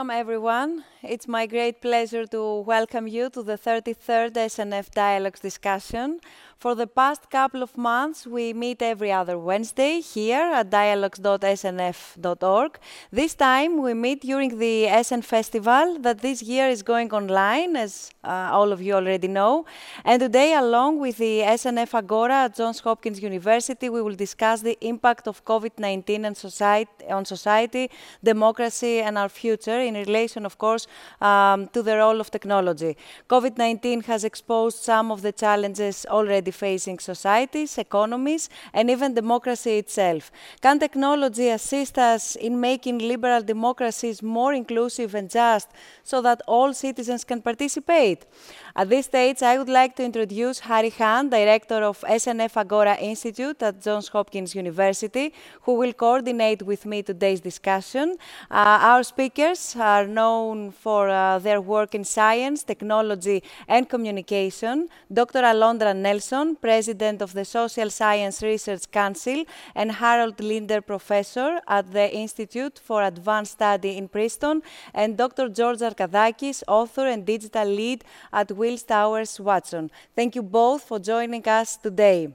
welcome everyone. It's my great pleasure to welcome you to the 33rd SNF Dialogues discussion. For the past couple of months, we meet every other Wednesday here at dialogues.snf.org. This time, we meet during the SN Festival that this year is going online, as uh, all of you already know. And today, along with the SNF Agora at Johns Hopkins University, we will discuss the impact of COVID-19 and on society, democracy, and our future in relation, of course, um, to the role of technology. COVID-19 has exposed some of the challenges already facing societies, economies, and even democracy itself. Can technology assist us in making liberal democracies more inclusive and just so that all citizens can participate? At this stage, I would like to introduce Hahrie Han, Director of SNF Agora Institute at Johns Hopkins University, who will coordinate with me today's discussion. Uh, our speakers are known for uh, their work in science, technology, and communication. Dr. Alondra Nelson, President of the Social Science Research Council, and Harold Linder, Professor at the Institute for Advanced Study in Princeton, and Dr. George Zarkadakis, Author and Digital Lead at Willis Towers Watson. Thank you both for joining us today.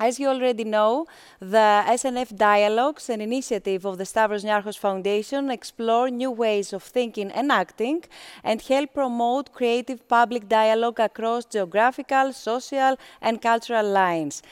As you already know, the SNF Dialogues, an initiative of the Stavros Niarchos Foundation, explore new ways of thinking and acting and help promote creative public dialogue across geographical, social, and cultural lines.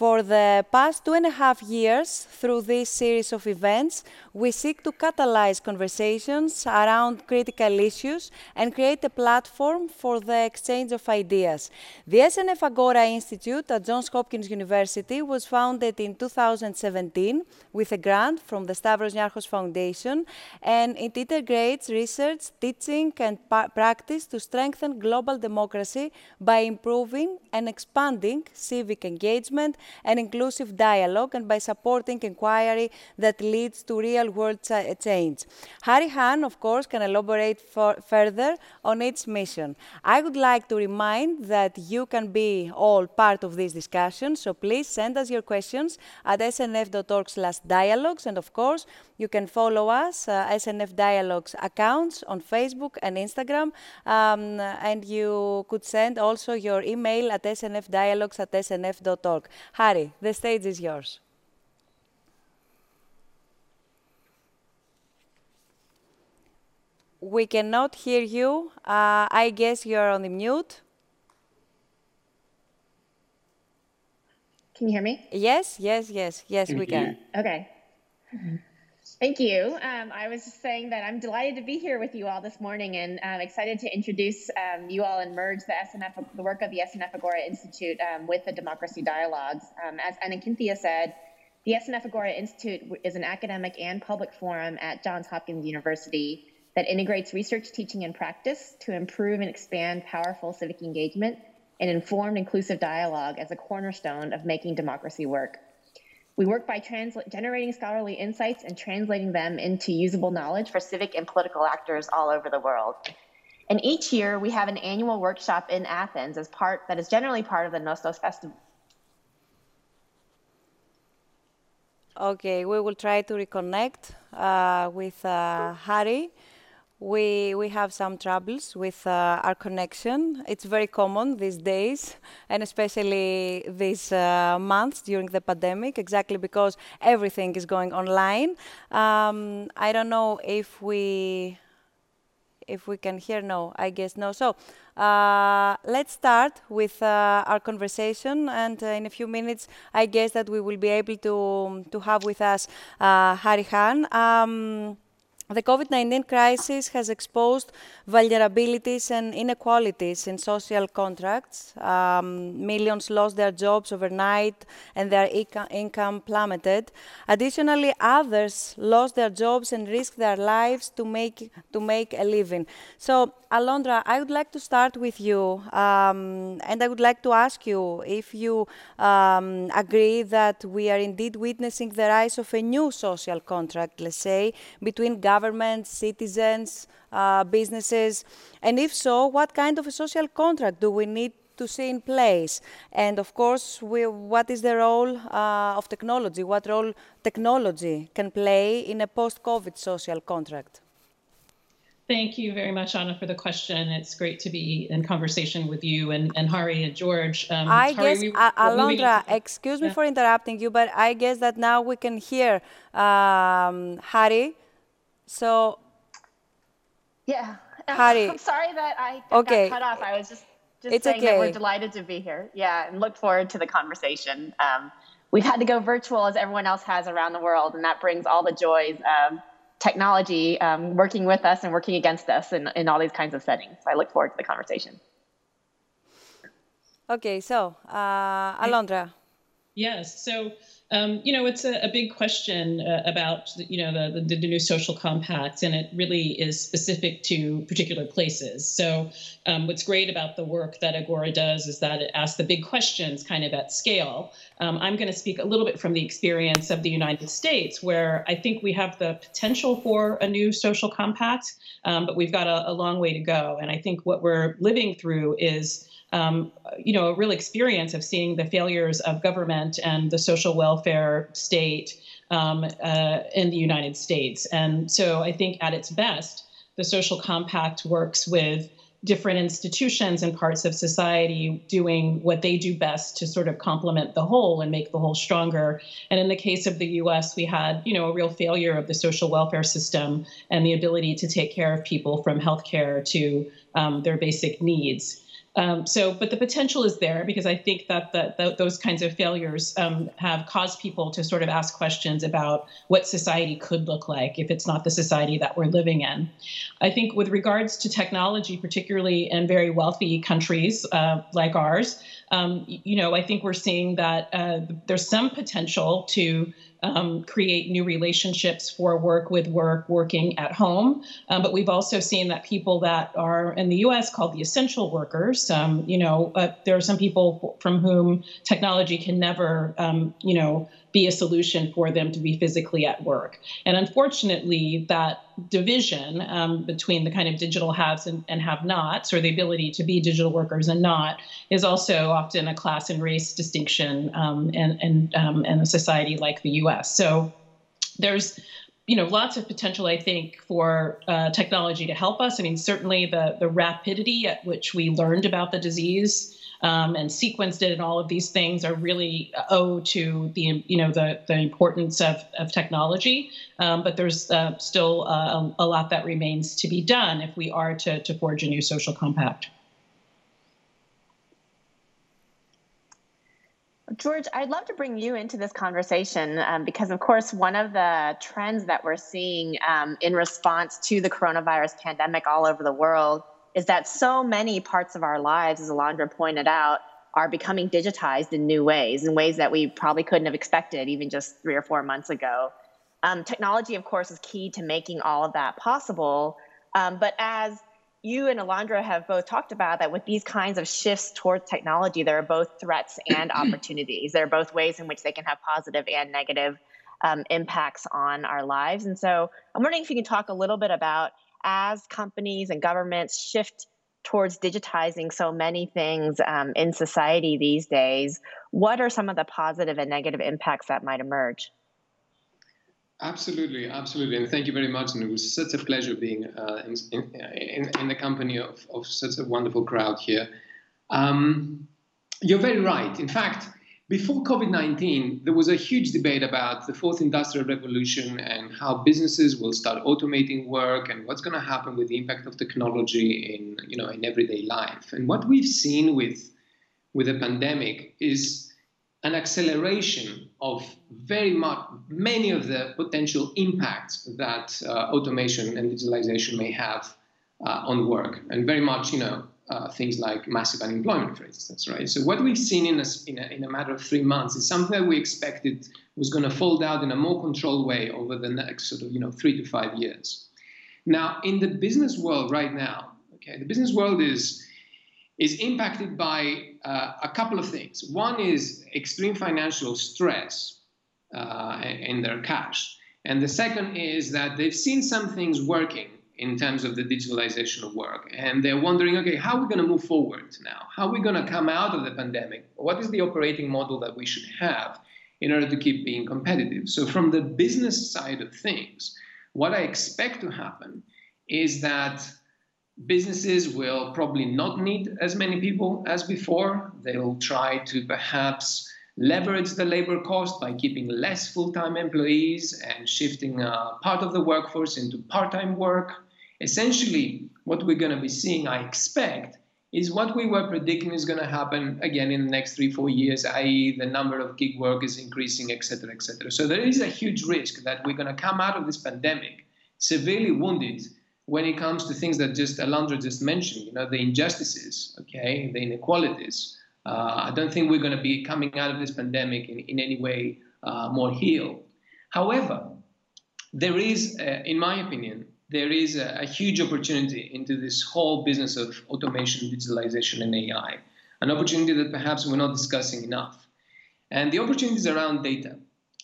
For the past two and a half years, through this series of events, we seek to catalyze conversations around critical issues and create a platform for the exchange of ideas. The SNF Agora Institute at Johns Hopkins University was founded in 2017 with a grant from the Stavros Niarchos Foundation, and it integrates research, teaching, and practice to strengthen global democracy by improving and expanding civic engagement and inclusive dialogue and by supporting inquiry that leads to real-world change. Hahrie Han, of course, can elaborate further on its mission. I would like to remind that you can be all part of this discussion, so please send us your questions at snf.org slash dialogues, and of course, you can follow us, uh, SNF Dialogues accounts on Facebook and Instagram, um, and you could send also your email at snfdialogues at snf.org. Hahrie, the stage is yours. We cannot hear you. Uh, I guess you're on the mute. Can you hear me? Yes, yes, yes, yes, we can. Okay. Thank you. Um, I was just saying that I'm delighted to be here with you all this morning and I'm excited to introduce um, you all and merge the SNF, the work of the SNF Agora Institute um, with the Democracy Dialogues. Um, as Anna Kynthia said, the SNF Agora Institute is an academic and public forum at Johns Hopkins University that integrates research, teaching, and practice to improve and expand powerful civic engagement and informed, inclusive dialogue as a cornerstone of making democracy work. We work by generating scholarly insights and translating them into usable knowledge for civic and political actors all over the world. And each year we have an annual workshop in Athens as part that is generally part of the Nostos Festival. Okay, we will try to reconnect uh, with uh, Hahrie we we have some troubles with uh, our connection. It's very common these days, and especially these uh, months during the pandemic, exactly because everything is going online. Um, I don't know if we if we can hear. No, I guess no. So. Uh, let's start with uh, our conversation, and uh, in a few minutes, I guess that we will be able to to have with us uh, Han. Um, the COVID 19 crisis has exposed vulnerabilities and inequalities in social contracts. Um, millions lost their jobs overnight and their income plummeted. Additionally, others lost their jobs and risked their lives to make, to make a living. So, Alondra, I would like to start with you, um, and I would like to ask you if you um, agree that we are indeed witnessing the rise of a new social contract, let's say, between government, citizens, uh, businesses, and if so, what kind of a social contract do we need to see in place? And of course, we, what is the role uh, of technology? What role technology can play in a post-COVID social contract? Thank you very much, Anna, for the question. It's great to be in conversation with you and, and Hahrie and George. Um, I Hahrie, guess, we, uh, Alondra, excuse me yeah. for interrupting you, but I guess that now we can hear um, Hahrie. So, yeah. I'm sorry that I okay. got cut off. I was just, just it's saying okay. that we're delighted to be here. Yeah, and look forward to the conversation. Um, we've had to go virtual as everyone else has around the world, and that brings all the joys of technology um, working with us and working against us in, in all these kinds of settings. So I look forward to the conversation. Okay, so uh, Alondra. Yes, so um, you know, it's a, a big question uh, about you know the, the, the new social compact, and it really is specific to particular places. So, um, what's great about the work that Agora does is that it asks the big questions kind of at scale. Um, I'm going to speak a little bit from the experience of the United States, where I think we have the potential for a new social compact, um, but we've got a, a long way to go. And I think what we're living through is um, you know, a real experience of seeing the failures of government and the social welfare state um, uh, in the United States. And so I think at its best, the social compact works with different institutions and parts of society doing what they do best to sort of complement the whole and make the whole stronger. And in the case of the US, we had, you know, a real failure of the social welfare system and the ability to take care of people from healthcare to um, their basic needs. Um, so, but the potential is there because I think that the, the, those kinds of failures um, have caused people to sort of ask questions about what society could look like if it's not the society that we're living in. I think with regards to technology, particularly in very wealthy countries uh, like ours, um, you know, I think we're seeing that uh, there's some potential to um, create new relationships for work with work, working at home. Um, but we've also seen that people that are in the US called the essential workers, um, you know, uh, there are some people from whom technology can never, um, you know, be a solution for them to be physically at work. And unfortunately, that division um, between the kind of digital haves and, and have nots, or the ability to be digital workers and not, is also often a class and race distinction um, in, in, um, in a society like the US. So there's you know lots of potential i think for uh, technology to help us i mean certainly the the rapidity at which we learned about the disease um, and sequenced it and all of these things are really owe to the you know the the importance of, of technology. Um, but there's uh, still uh, a, a, lot that remains to be done if we are to, to forge a new social compact. George, I'd love to bring you into this conversation um, because, of course, one of the trends that we're seeing um, in response to the coronavirus pandemic all over the world is that so many parts of our lives, as Alondra pointed out, are becoming digitized in new ways, in ways that we probably couldn't have expected even just three or four months ago. Um, technology, of course, is key to making all of that possible. Um, but as you and Alondra have both talked about that with these kinds of shifts towards technology, there are both threats and opportunities. There are both ways in which they can have positive and negative um, impacts on our lives. And so I'm wondering if you can talk a little bit about as companies and governments shift towards digitizing so many things um, in society these days, what are some of the positive and negative impacts that might emerge? Absolutely, absolutely, and thank you very much. And it was such a pleasure being uh, in, in, in, the company of, of such a wonderful crowd here. Um, you're very right. In fact, before COVID 19, there was a huge debate about the fourth industrial revolution and how businesses will start automating work and what's going to happen with the impact of technology in, you know, in everyday life. And what we've seen with, with the pandemic is an acceleration of very much many of the potential impacts that uh, automation and digitalization may have uh, on work, and very much, you know, uh, things like massive unemployment, for instance, right? So what we've seen in a, in a, in a matter of three months is something that we expected was going to fold out in a more controlled way over the next sort of, you know, three to five years. Now, in the business world right now, okay, the business world is is impacted by uh, a couple of things. One is extreme financial stress uh, in their cash, and the second is that they've seen some things working in terms of the digitalization of work. And they're wondering, okay, how are we going to move forward now? How are we going to come out of the pandemic? What is the operating model that we should have in order to keep being competitive? So, from the business side of things, what I expect to happen is that businesses will probably not need as many people as before. They'll try to perhaps leverage the labor cost by keeping less full time employees and shifting uh, part of the workforce into part time work. Essentially, what we're going to be seeing, I expect, is what we were predicting is going to happen again in the next three, four years, i.e., the number of gig workers increasing, et cetera, et cetera. So there is a huge risk that we're going to come out of this pandemic severely wounded when it comes to things that just Alondra just mentioned, you know, the injustices, okay, the inequalities. Uh, I don't think we're going to be coming out of this pandemic in, in any way uh, more healed. However, there is, uh, in my opinion, there is a, a, huge opportunity into this whole business of automation, digitalization, and AI, an opportunity that perhaps we're not discussing enough. And the opportunities around data.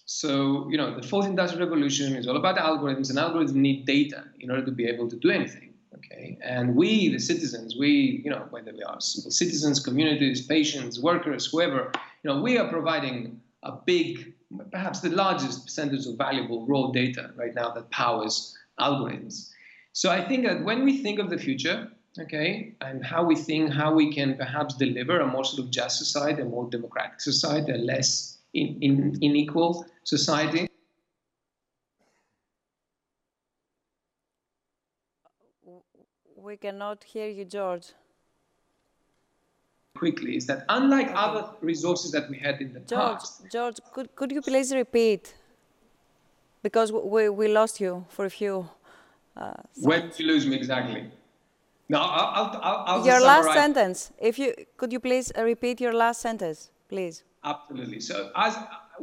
So, you know, the fourth industrial revolution is all about algorithms, and algorithms need data in order to be able to do anything. Okay, and we, the citizens, we, you know, whether we are citizens, communities, patients, workers, whoever, you know, we are providing a big, perhaps the largest percentage of valuable raw data right now that powers algorithms. So I think that when we think of the future, okay, and how we think how we can perhaps deliver a more sort of just society, a more democratic society, a less in, in, unequal society. We cannot hear you, George. Quickly, is that unlike other resources that we had in the George, past. George, could, could you please repeat? Because we, we lost you for a few. Uh, when did you lose me exactly? No, I'll, I'll, I'll your last sentence. If you could you please uh, repeat your last sentence, please. Absolutely. So, as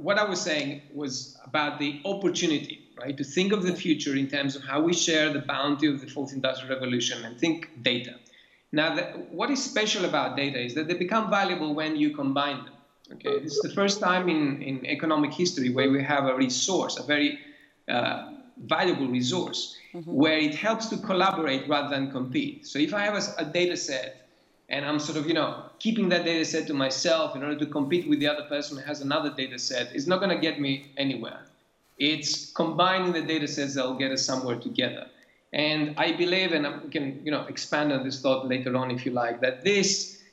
what I was saying was about the opportunity, right, to think of the future in terms of how we share the bounty of the fourth industrial revolution and think data. Now, the, what is special about data is that they become valuable when you combine them. Okay, this is the first time in, in economic history where we have a resource, a very uh, valuable resource mm-hmm. where it helps to collaborate rather than compete. So if I have a, a, data set and I'm sort of, you know, keeping that data set to myself in order to compete with the other person who has another data set, it's not going to get me anywhere. It's combining the data sets that will get us somewhere together. And I believe, and we can, you know, expand on this thought later on if you like, that this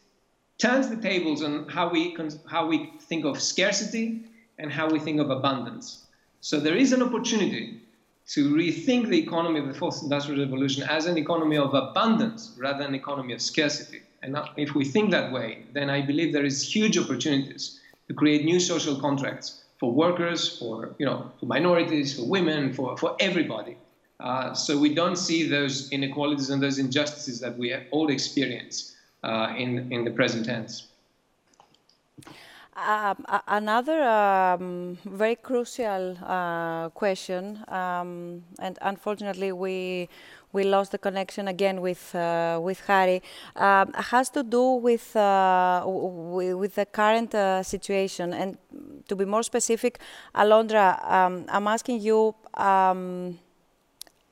turns the tables on how we, how we think of scarcity and how we think of abundance. So there is an opportunity to rethink the economy of the fourth industrial revolution as an economy of abundance rather than an economy of scarcity. And if we think that way, then I believe there is huge opportunities to create new social contracts for workers, for you know, for minorities, for women, for, for everybody. Uh, so we don't see those inequalities and those injustices that we all experience uh, in, in the present tense. Uh, another um, very crucial uh, question, um, and unfortunately we we lost the connection again with uh, with Hahrie, um, has to do with uh, with the current uh, situation. And to be more specific, Alondra, um, I'm asking you. Um,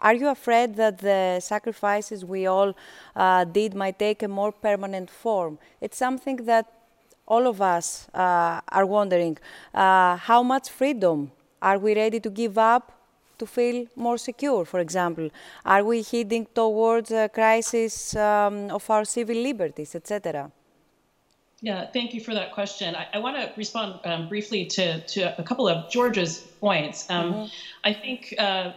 are you afraid that the sacrifices we all uh, did might take a more permanent form? It's something that all of us uh, are wondering uh, how much freedom are we ready to give up to feel more secure, for example? Are we heading towards a crisis um, of our civil liberties, etc.? Yeah, thank you for that question. I, I want to respond um, briefly to, to a couple of George's points. Um, mm-hmm. I think uh,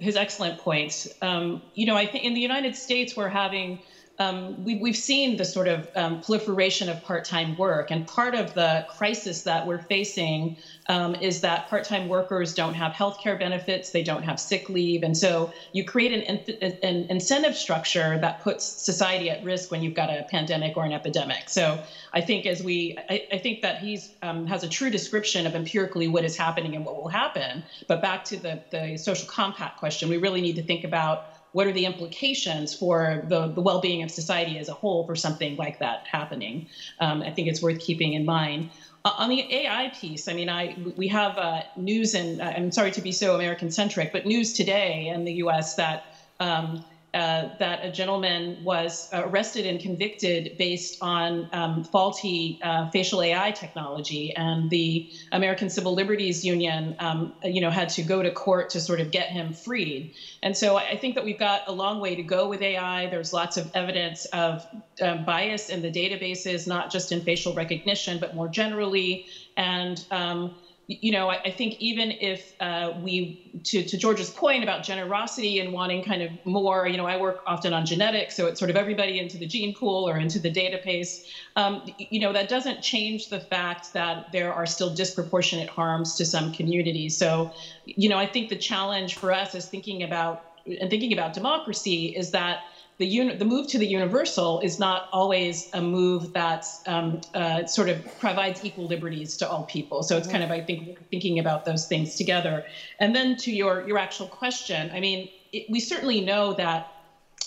his excellent points. Um, you know, I think in the United States, we're having um, we, we've seen the sort of um, proliferation of part-time work, and part of the crisis that we're facing um, is that part-time workers don't have health care benefits, they don't have sick leave, and so you create an, an incentive structure that puts society at risk when you've got a pandemic or an epidemic. So I think as we, I, I think that he's um, has a true description of empirically what is happening and what will happen. But back to the the social compact question, we really need to think about what are the implications for the, the well-being of society as a whole for something like that happening? Um, i think it's worth keeping in mind. Uh, on the ai piece i mean i we have uh, news and uh, i'm sorry to be so american centric but news today in the us that um, uh, that a gentleman was arrested and convicted based on um, faulty uh, facial AI technology, and the American Civil Liberties Union, um, you know, had to go to court to sort of get him freed. And so I think that we've got a long way to go with AI. There's lots of evidence of um, bias in the databases, not just in facial recognition, but more generally, and um, you know, I, I, think even if uh, we, to, to George's point about generosity and wanting kind of more, you know, I work often on genetics, so it's sort of everybody into the gene pool or into the database. Um, you know, that doesn't change the fact that there are still disproportionate harms to some communities. So, you know, I think the challenge for us is thinking about and thinking about democracy is that the, uni- the move to the universal is not always a move that um, uh, sort of provides equal liberties to all people. So it's kind of, I think, thinking about those things together. And then to your your actual question, I mean, it, we certainly know that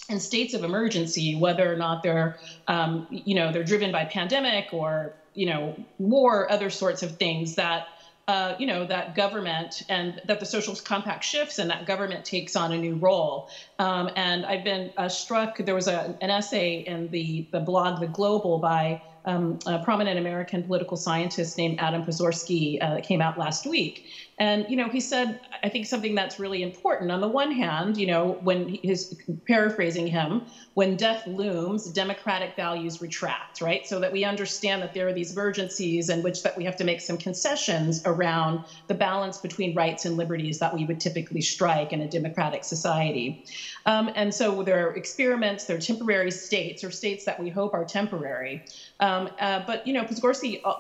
in states of emergency, whether or not they're, um, you know, they're driven by pandemic or you know war, other sorts of things that uh, you know, that government and that the social compact shifts and that government takes on a new role. Um, and I've been uh, struck, there was a, an essay in the, the blog The Global by um, a prominent American political scientist named Adam Przeworski uh, that came out last week. And, you know, he said, I think something that's really important. On the one hand, you know, when he's paraphrasing him, when death looms, democratic values retract, right? So that we understand that there are these emergencies in which that we have to make some concessions around the balance between rights and liberties that we would typically strike in a democratic society. Um, and so there are experiments, there are temporary states or states that we hope are temporary. Um, uh, but you know, Przeworski, uh,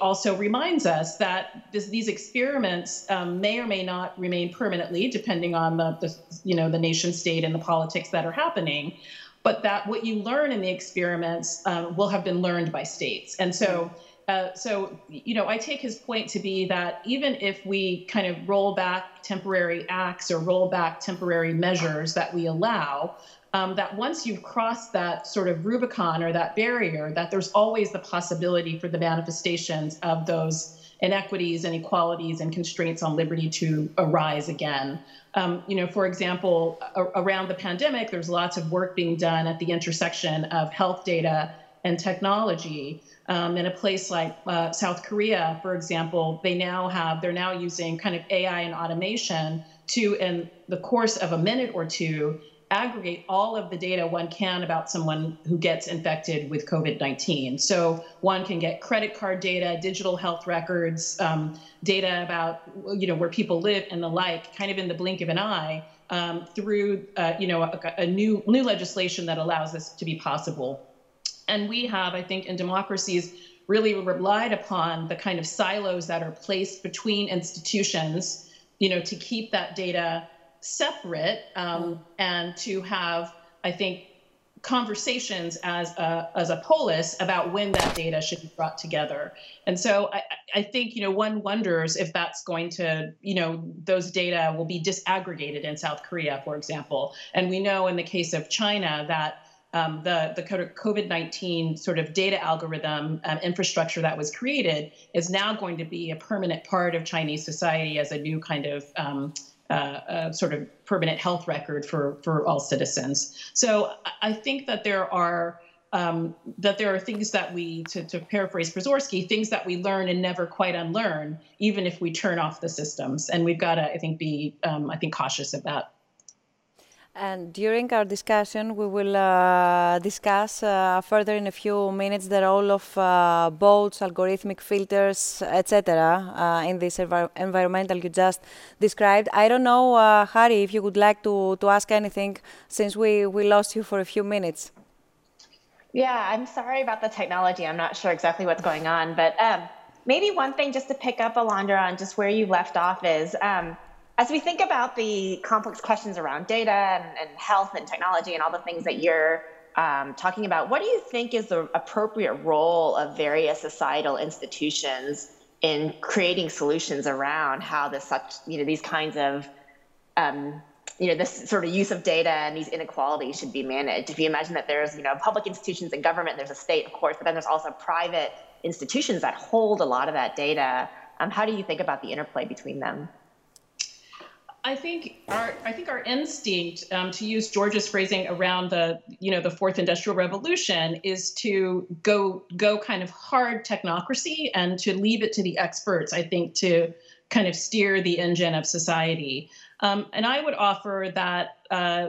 also reminds us that this, these experiments um, may or may not remain permanently, depending on the, the, you know the nation state and the politics that are happening. But that what you learn in the experiments um, will have been learned by states, and so. Uh, so, you know, I take his point to be that even if we kind of roll back temporary acts or roll back temporary measures that we allow, um, that once you've crossed that sort of Rubicon or that barrier, that there's always the possibility for the manifestations of those inequities, inequalities, and constraints on liberty to arise again. Um, you know, for example, around the pandemic, there's lots of work being done at the intersection of health data and technology. Um, in a place like uh, South Korea, for example, they now have they're now using kind of AI and automation to, in the course of a minute or two, aggregate all of the data one can about someone who gets infected with COVID 19. So one can get credit card data, digital health records, um, data about you know where people live and the like, kind of in the blink of an eye. Um, through uh, you know a, a, new new legislation that allows this to be possible, and we have, I think, in democracies really relied upon the kind of silos that are placed between institutions, you know, to keep that data separate um, and to have, I think, conversations as a, as a polis about when that data should be brought together. And so I, I think, you know, one wonders if that's going to, you know, those data will be disaggregated in South Korea, for example. And we know in the case of China that um, the, the COVID 19 sort of data algorithm um, infrastructure that was created is now going to be a permanent part of Chinese society as a new kind of um, uh, sort of permanent health record for for all citizens. So I think that there are um, that there are things that we, to, to paraphrase Przeworski, things that we learn and never quite unlearn, even if we turn off the systems. And we've got to, I think, be, um, I think, cautious of that. And during our discussion, we will uh, discuss uh, further in a few minutes the role of uh, bots, algorithmic filters, etc., uh, in this env environmental you just described. I don't know, uh, Hahrie, if you would like to, to ask anything since we, we lost you for a few minutes. Yeah, I'm sorry about the technology. I'm not sure exactly what's going on, but um, maybe one thing just to pick up, Alondra, on just where you left off is. Um, as we think about the complex questions around data and, and health and technology and all the things that you're um, talking about, what do you think is the appropriate role of various societal institutions in creating solutions around how this such you know these kinds of um, you know this sort of use of data and these inequalities should be managed? If you imagine that there's you know public institutions and government there's a state of course but then there's also private institutions that hold a lot of that data um, how do you think about the interplay between them I think our I think our instinct, um, to use George's phrasing around the you know the fourth industrial revolution, is to go go kind of hard technocracy and to leave it to the experts. I think to kind of steer the engine of society. Um, and I would offer that uh,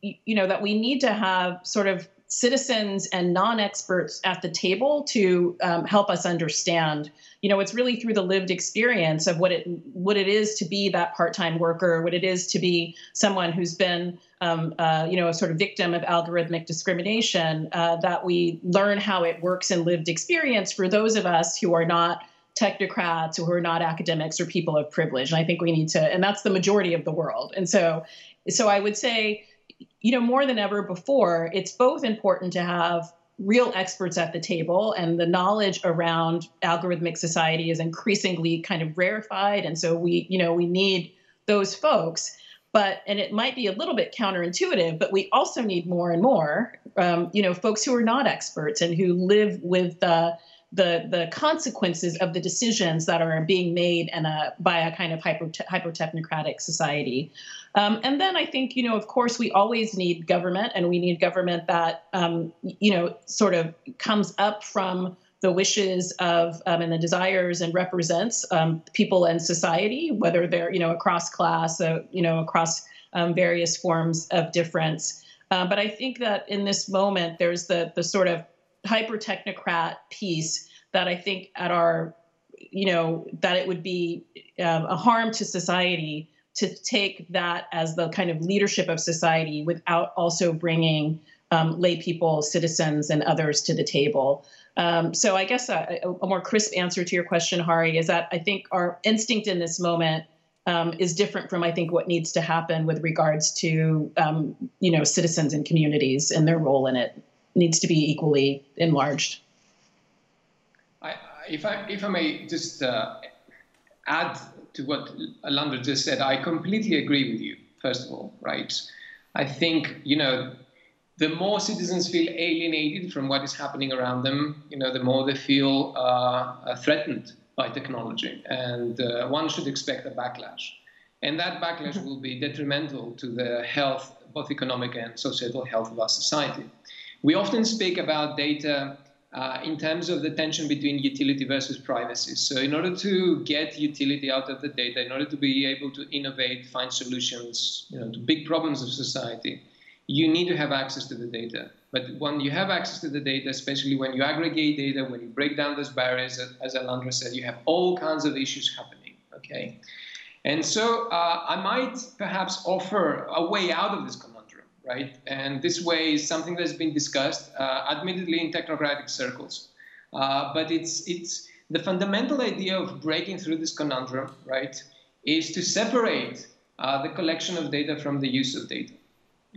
you know that we need to have sort of citizens and non-experts at the table to um, help us understand you know it's really through the lived experience of what it what it is to be that part-time worker what it is to be someone who's been um, uh, you know a sort of victim of algorithmic discrimination uh, that we learn how it works in lived experience for those of us who are not technocrats or who are not academics or people of privilege. And i think we need to and that's the majority of the world. And so so i would say you know, more than ever before, it's both important to have real experts at the table and the knowledge around algorithmic society is increasingly kind of rarefied. And so we you know we need those folks but and it might be a little bit counterintuitive but we also need more and more um, you know folks who are not experts and who live with the the the consequences of the decisions that are being made in a by a kind of hyper hyper technocratic society um, and then I think, you know, of course, we always need government, and we need government that, um, you know, sort of comes up from the wishes of um, and the desires and represents um, people and society, whether they're, you know, across class, uh, you know, across um, various forms of difference. Uh, but I think that in this moment, there's the the sort of hyper technocrat piece that I think at our, you know, that it would be um, a harm to society to take that as the kind of leadership of society without also bringing um, lay people, citizens, and others to the table. Um, so I guess a, a, more crisp answer to your question, Hahrie, is that I think our instinct in this moment um, is different from I think what needs to happen with regards to um, you know citizens and communities and their role in it needs to be equally enlarged. I, if I if I may just uh, add to what Alondra just said, I completely agree with you, first of all, right? I think, you know, the more citizens feel alienated from what is happening around them, you know, the more they feel uh, uh, threatened by technology. And uh, one should expect a backlash. And that backlash mm-hmm. will be detrimental to the health, both economic and societal health of our society. We often speak about data uh, in terms of the tension between utility versus privacy. So, in order to get utility out of the data, in order to be able to innovate, find solutions you know, to big problems of society, you need to have access to the data. But when you have access to the data, especially when you aggregate data, when you break down those barriers, as Alondra said, you have all kinds of issues happening. Okay, and so uh, I might perhaps offer a way out of this right? And this way is something that's been discussed, uh, admittedly in technocratic circles. Uh, but it's, it's the fundamental idea of breaking through this conundrum, right, is to separate uh, the collection of data from the use of data.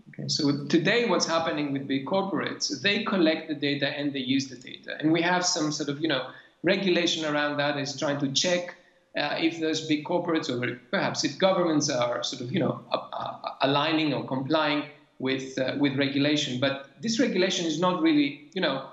Okay, so today what's happening with big corporates, they collect the data and they use the data. And we have some sort of, you know, regulation around that is trying to check uh, if those big corporates or perhaps if governments are sort of, you know, uh, aligning or complying with uh, with regulation. But this regulation is not really, you know,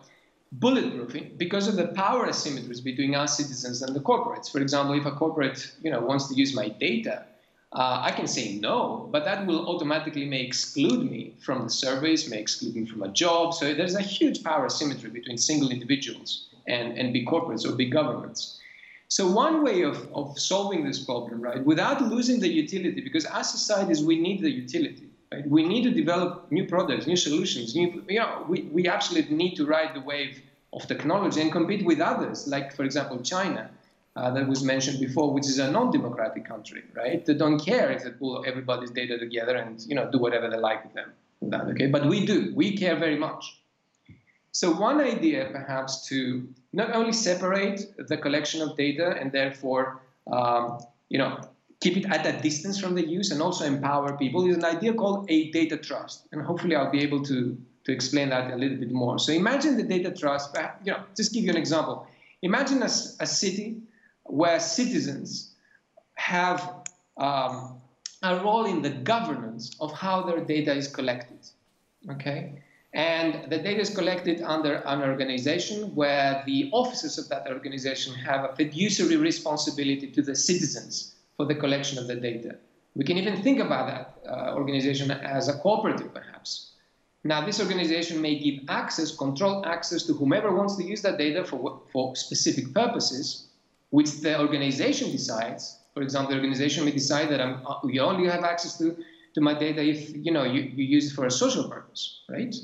bulletproofing because of the power asymmetries between us citizens and the corporates. For example, if a corporate, you know, wants to use my data, uh, I can say no, but that will automatically may exclude me from the service, may exclude me from a job. So there's a huge power asymmetry between single individuals and, and big corporates or big governments. So one way of, of solving this problem, right, without losing the utility, because as societies we need the utility. Right? We need to develop new products, new solutions. New, you know, we, we actually need to ride the wave of technology and compete with others, like, for example, China, uh, that was mentioned before, which is a non-democratic country, right? They don't care if they pull everybody's data together and you know do whatever they like with them. With that, okay? But we do. We care very much. So one idea, perhaps, to not only separate the collection of data and therefore, um, you know, keep it at a distance from the use and also empower people is an idea called a data trust. And hopefully I'll be able to, to explain that a little bit more. So imagine the data trust, you know, just give you an example. Imagine a, a city where citizens have um, a role in the governance of how their data is collected. Okay? And the data is collected under an organization where the officers of that organization have a fiduciary responsibility to the citizens for the collection of the data. We can even think about that uh, organization as a cooperative, perhaps. Now, this organization may give access, control access to whomever wants to use that data for, for specific purposes, which the organization decides. For example, the organization may decide that I'm, uh, you only have access to, to my data if you know you, you use it for a social purpose, right?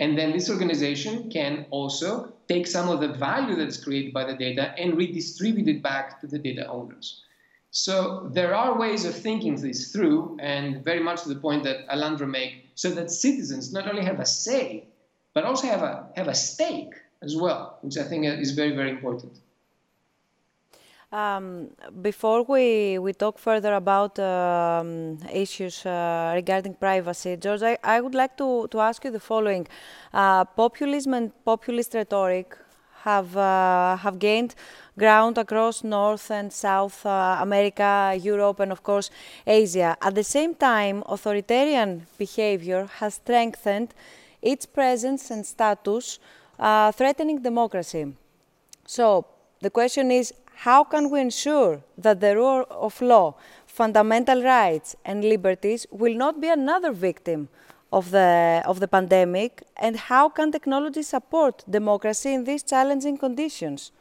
And then this organization can also take some of the value that's created by the data and redistribute it back to the data owners. So there are ways of thinking this through, and very much to the point that Alondra made, so that citizens not only have a say, but also have a have a stake as well, which I think is very very important. Um, before we, we talk further about um, issues uh, regarding privacy, George, I, I would like to, to ask you the following. Uh, populism and populist rhetoric have, uh, have gained ground across North and South uh, America, Europe, and of course Asia. At the same time, authoritarian behavior has strengthened its presence and status, uh, threatening democracy. So, the question is how can we ensure that the rule of law, fundamental rights, and liberties will not be another victim of the, of the pandemic? And how can technology support democracy in these challenging conditions?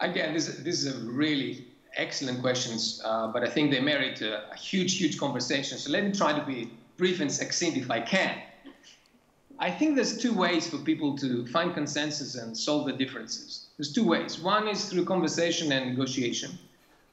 Again, this, this is a really excellent questions, uh, but I think they merit a, a huge, huge conversation. So let me try to be brief and succinct if I can. I think there's two ways for people to find consensus and solve the differences. There's two ways. One is through conversation and negotiation,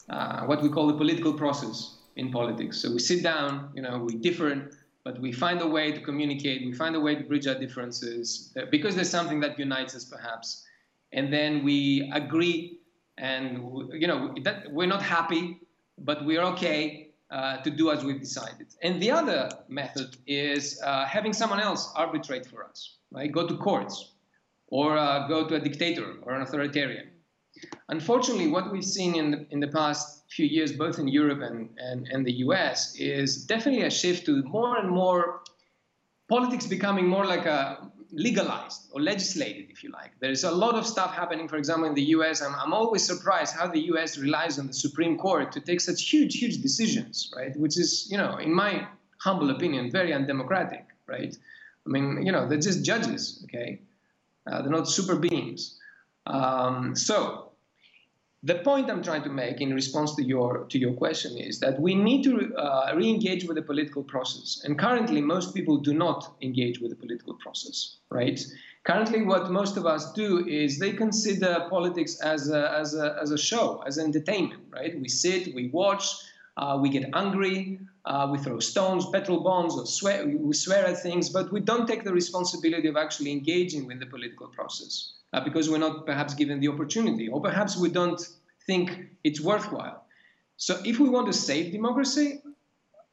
uh, what we call the political process in politics. So we sit down, you know, we differ, but we find a way to communicate. We find a way to bridge our differences uh, because there's something that unites us, perhaps, and then we agree. And you know, that, we're not happy, but we're okay uh, to do as we've decided. And the other method is uh, having someone else arbitrate for us, right? Go to courts or uh, go to a dictator or an authoritarian. Unfortunately, what we've seen in the, in the past few years, both in Europe and, and, and the US, is definitely a shift to more and more politics becoming more like a legalized or legislated, if you like. There's a lot of stuff happening, for example, in the US. I'm, I'm always surprised how the US relies on the Supreme Court to take such huge, huge decisions, right? Which is, you know, in my humble opinion, very undemocratic, right? I mean, you know, they're just judges, okay? Uh, they're not super beings. Um, so the point I'm trying to make in response to your to your question is that we need to uh, re-engage with the political process. And currently, most people do not engage with the political process, right? Currently, what most of us do is they consider politics as a, as a, as a show, as entertainment, right? We sit, we watch, uh, we get angry, uh, we throw stones, petrol bombs, or swear, we swear at things, but we don't take the responsibility of actually engaging with the political process uh, because we're not perhaps given the opportunity, or perhaps we don't think it's worthwhile. So, if we want to save democracy,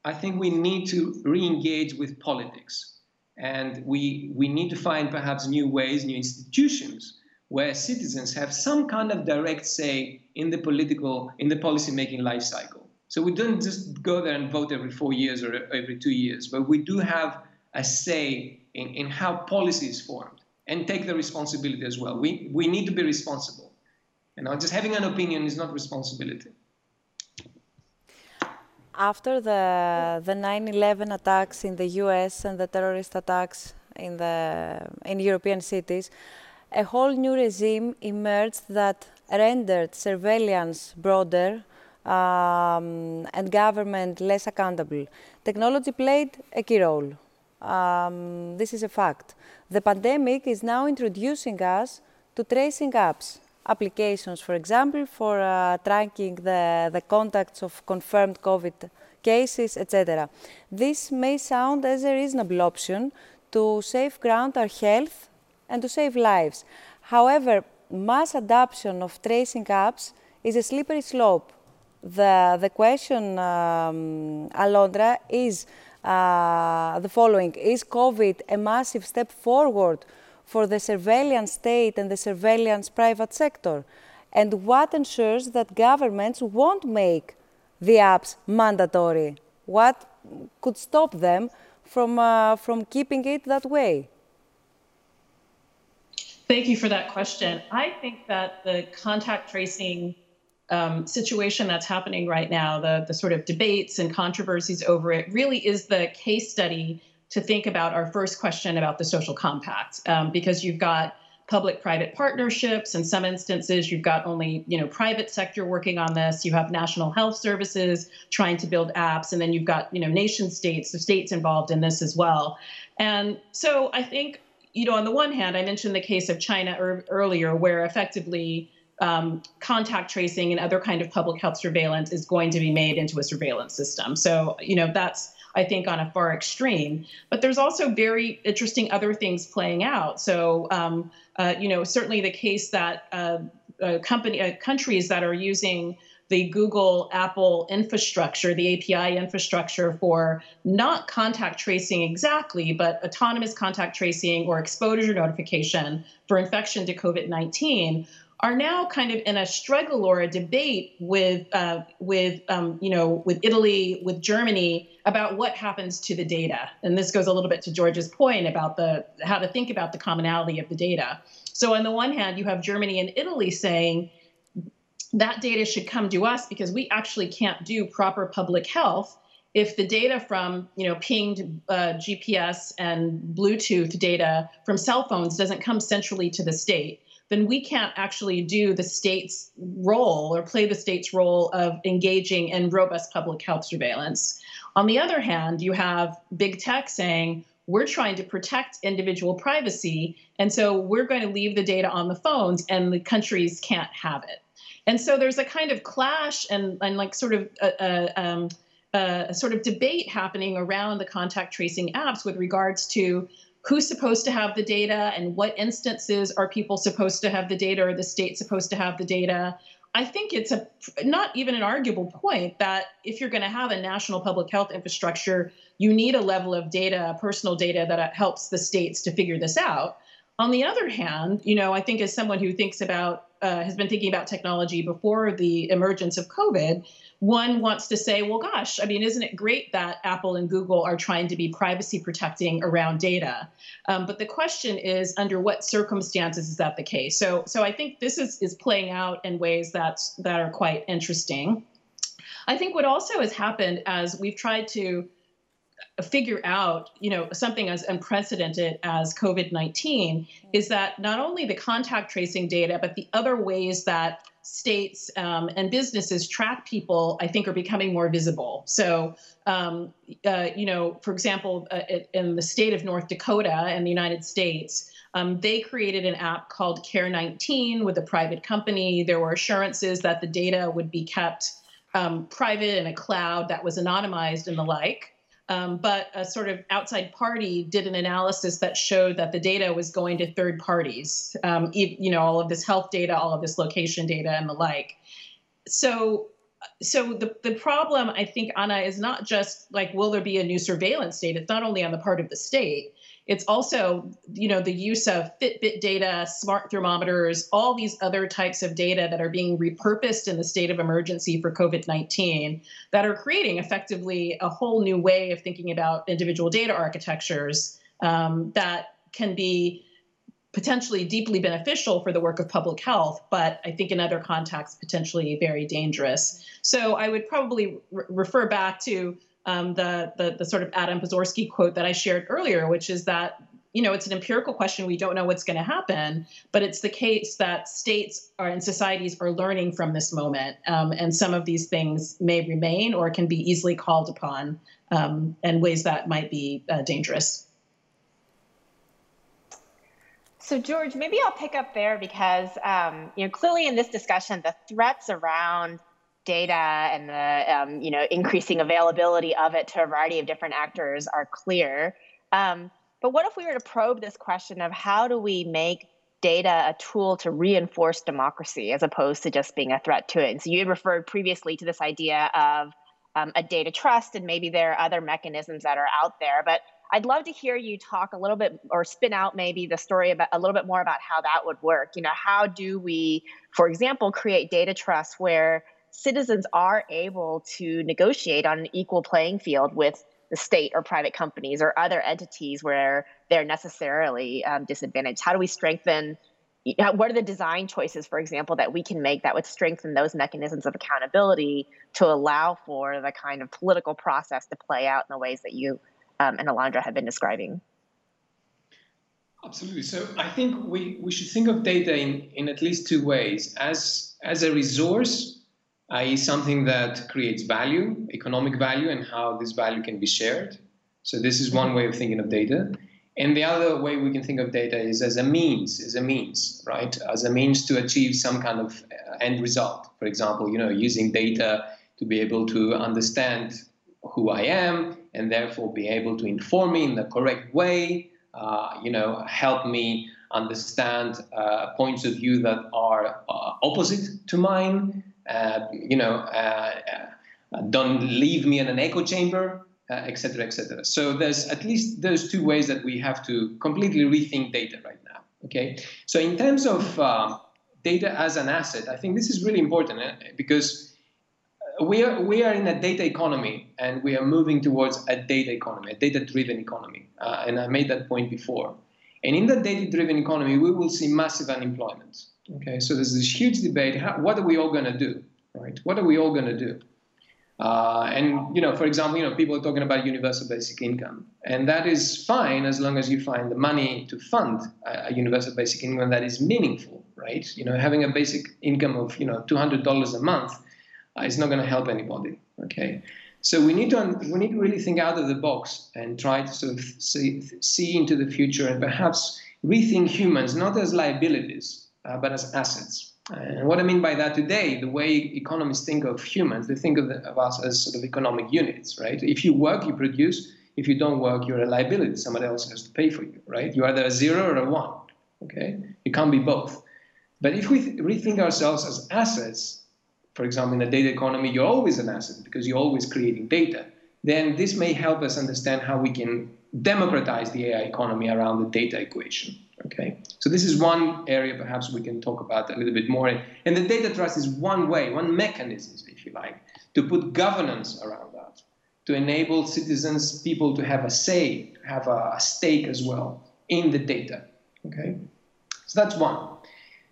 I think we need to re engage with politics. And we, we need to find perhaps new ways, new institutions where citizens have some kind of direct say in the political, in the policy making life cycle. So we don't just go there and vote every four years or every two years, but we do have a say in, in how policy is formed and take the responsibility as well. We, we need to be responsible. You know, just having an opinion is not responsibility. After the, the 9-11 attacks in the US and the terrorist attacks in, the, in European cities, a whole new regime emerged that rendered surveillance broader, um, and government less accountable. Technology played a key role. Um, this is a fact. The pandemic is now introducing us to tracing apps, applications, for example, for uh, tracking the, the contacts of confirmed COVID cases, etc. This may sound as a reasonable option to safeguard our health and to save lives. However, mass adoption of tracing apps is a slippery slope the, the question, um, Alondra, is uh, the following. Is COVID a massive step forward for the surveillance state and the surveillance private sector? And what ensures that governments won't make the apps mandatory? What could stop them from, uh, from keeping it that way? Thank you for that question. I think that the contact tracing um, situation that's happening right now, the, the sort of debates and controversies over it, really is the case study to think about our first question about the social compact, um, because you've got public-private partnerships. In some instances, you've got only you know private sector working on this. You have national health services trying to build apps, and then you've got you know nation states, the states involved in this as well. And so I think you know on the one hand, I mentioned the case of China er- earlier, where effectively um, contact tracing and other kind of public health surveillance is going to be made into a surveillance system. So you know that's I think, on a far extreme. But there's also very interesting other things playing out. So, um, uh, you know, certainly the case that uh, uh, company countries that are using the Google Apple infrastructure, the API infrastructure for not contact tracing exactly, but autonomous contact tracing or exposure notification for infection to COVID 19 are now kind of in a struggle or a debate with uh, with um, you know with Italy, with Germany about what happens to the data. And this goes a little bit to George's point about the how to think about the commonality of the data. So on the one hand, you have Germany and Italy saying that data should come to us because we actually can't do proper public health if the data from you know pinged uh, GPS and Bluetooth data from cell phones doesn't come centrally to the state then we can't actually do the state's role or play the state's role of engaging in robust public health surveillance. On the other hand, you have big tech saying, we're trying to protect individual privacy, and so we're going to leave the data on the phones, and the countries can't have it. And so there's a kind of clash and, and like sort of a, a, um, a sort of debate happening around the contact tracing apps with regards to who's supposed to have the data and what instances are people supposed to have the data or the state supposed to have the data. I think it's a not even an arguable point that if you're going to have a national public health infrastructure you need a level of data personal data that helps the states to figure this out. On the other hand you know i think as someone who thinks about uh, has been thinking about technology before the emergence of covid one wants to say, well, gosh, I mean, isn't it great that Apple and Google are trying to be privacy protecting around data? Um, but the question is, under what circumstances is that the case? So, so I think this is is playing out in ways that that are quite interesting. I think what also has happened as we've tried to figure out, you know, something as unprecedented as COVID-19 is that not only the contact tracing data, but the other ways that states um, and businesses track people, I think, are becoming more visible. So, um, uh, you know, for example, uh, in the state of North Dakota and the United States, um, they created an app called Care 19 with a private company. There were assurances that the data would be kept um, private in a cloud that was anonymized and the like. Um, but a sort of outside party did an analysis that showed that the data was going to third parties, um, you know, all of this health data, all of this location data, and the like. So, so the, the problem, I think, Anna, is not just like, will there be a new surveillance state? It's not only on the part of the state, it's also, you know, the use of Fitbit data, smart thermometers, all these other types of data that are being repurposed in the state of emergency for COVID-19 that are creating effectively a whole new way of thinking about individual data architectures um, that can be potentially deeply beneficial for the work of public health, but I think in other contexts potentially very dangerous. So I would probably re- refer back to um, the, the, the sort of Adam Przeworski quote that I shared earlier, which is that you know it's an empirical question. We don't know what's going to happen, but it's the case that states are, and societies are learning from this moment, um, and some of these things may remain or can be easily called upon um, in ways that might be uh, dangerous. So George, maybe I'll pick up there because um, you know clearly in this discussion the threats around data and the um, you know increasing availability of it to a variety of different actors are clear. Um, but what if we were to probe this question of how do we make data a tool to reinforce democracy as opposed to just being a threat to it? And so you had referred previously to this idea of um, a data trust, and maybe there are other mechanisms that are out there. But I'd love to hear you talk a little bit or spin out maybe the story about a little bit more about how that would work. You know, how do we, for example, create data trust where citizens are able to negotiate on an equal playing field with the state or private companies or other entities where they're necessarily um, disadvantaged? How do we strengthen what are the design choices, for example, that we can make that would strengthen those mechanisms of accountability to allow for the kind of political process to play out in the ways that you um, and Alondra have been describing? Absolutely. So I think we, we should think of data in, in at least two ways as, as a resource, i.e., something that creates value, economic value, and how this value can be shared. So this is one way of thinking of data. And the other way we can think of data is as a means, as a means, right? As a means to achieve some kind of uh, end result. For example, you know, using data to be able to understand who I am and therefore be able to inform me in the correct way, uh, you know, help me understand uh, points of view that are uh, opposite to mine, you know, uh, uh, don't leave me in an echo chamber, etc., uh, etc. Et so there's at least those two ways that we have to completely rethink data right now. Okay, so in terms of um, data as an asset, I think this is really important eh? because we are we are in a data economy and we are moving towards a data economy, a data-driven economy, uh, and I made that point before. And in the data-driven economy, we will see massive unemployment. Okay, so there's this huge debate: how, what are we all going to do? Right? What are we all going to do? Uh, and you know, for example, you know, people are talking about universal basic income, and that is fine as long as you find the money to fund a, a universal basic income that is meaningful, right? You know, having a basic income of you know two hundred dollars a month uh, is not going to help anybody. Okay, so we need to we need to really think out of the box and try to sort of see, see into the future and perhaps rethink humans not as liabilities uh, but as assets. And what I mean by that today, the way economists think of humans, they think of, the, of, us as sort of economic units, right? If you work, you produce. If you don't work, you're a liability. Somebody else has to pay for you, right? You're either a zero or a one, okay? You can't be both. But if we th- rethink ourselves as assets, for example, in a data economy, you're always an asset because you're always creating data. Then this may help us understand how we can democratize the AI economy around the data equation. Okay, so this is one area perhaps we can talk about a little bit more. And the data trust is one way, one mechanism, if you like, to put governance around that, to enable citizens, people to have a say, have a, stake as well in the data. Okay, so that's one.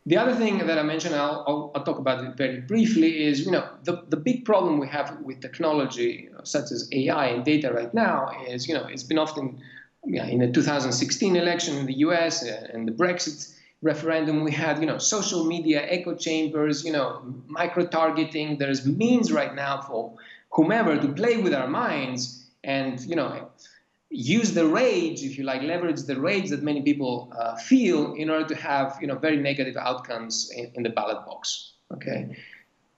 The other thing that I mentioned, I'll, I'll, I'll, talk about it very briefly, is you know the, the big problem we have with technology such as AI and data right now is you know it's been often yeah, in the 2016 election in the U.S. And the Brexit referendum, we had you know social media echo chambers, you know micro targeting. There's means right now for whomever to play with our minds and you know use the rage, if you like, leverage the rage that many people uh, feel in order to have you know very negative outcomes in, in, the ballot box. Okay,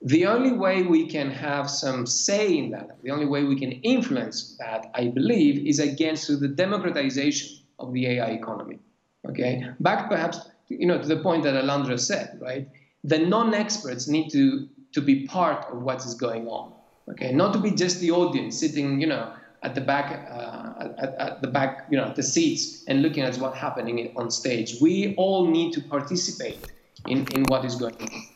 the only way we can have some say in that, the only way we can influence that, I believe, is again through the democratization of the AI economy. Okay, back perhaps you know to the point that Alondra said, right? The non-experts need to to be part of what is going on. Okay, not to be just the audience sitting, you know at the back, uh, at, at, the back, you know, at the seats and looking at what's happening on stage. We all need to participate in, in what is going on.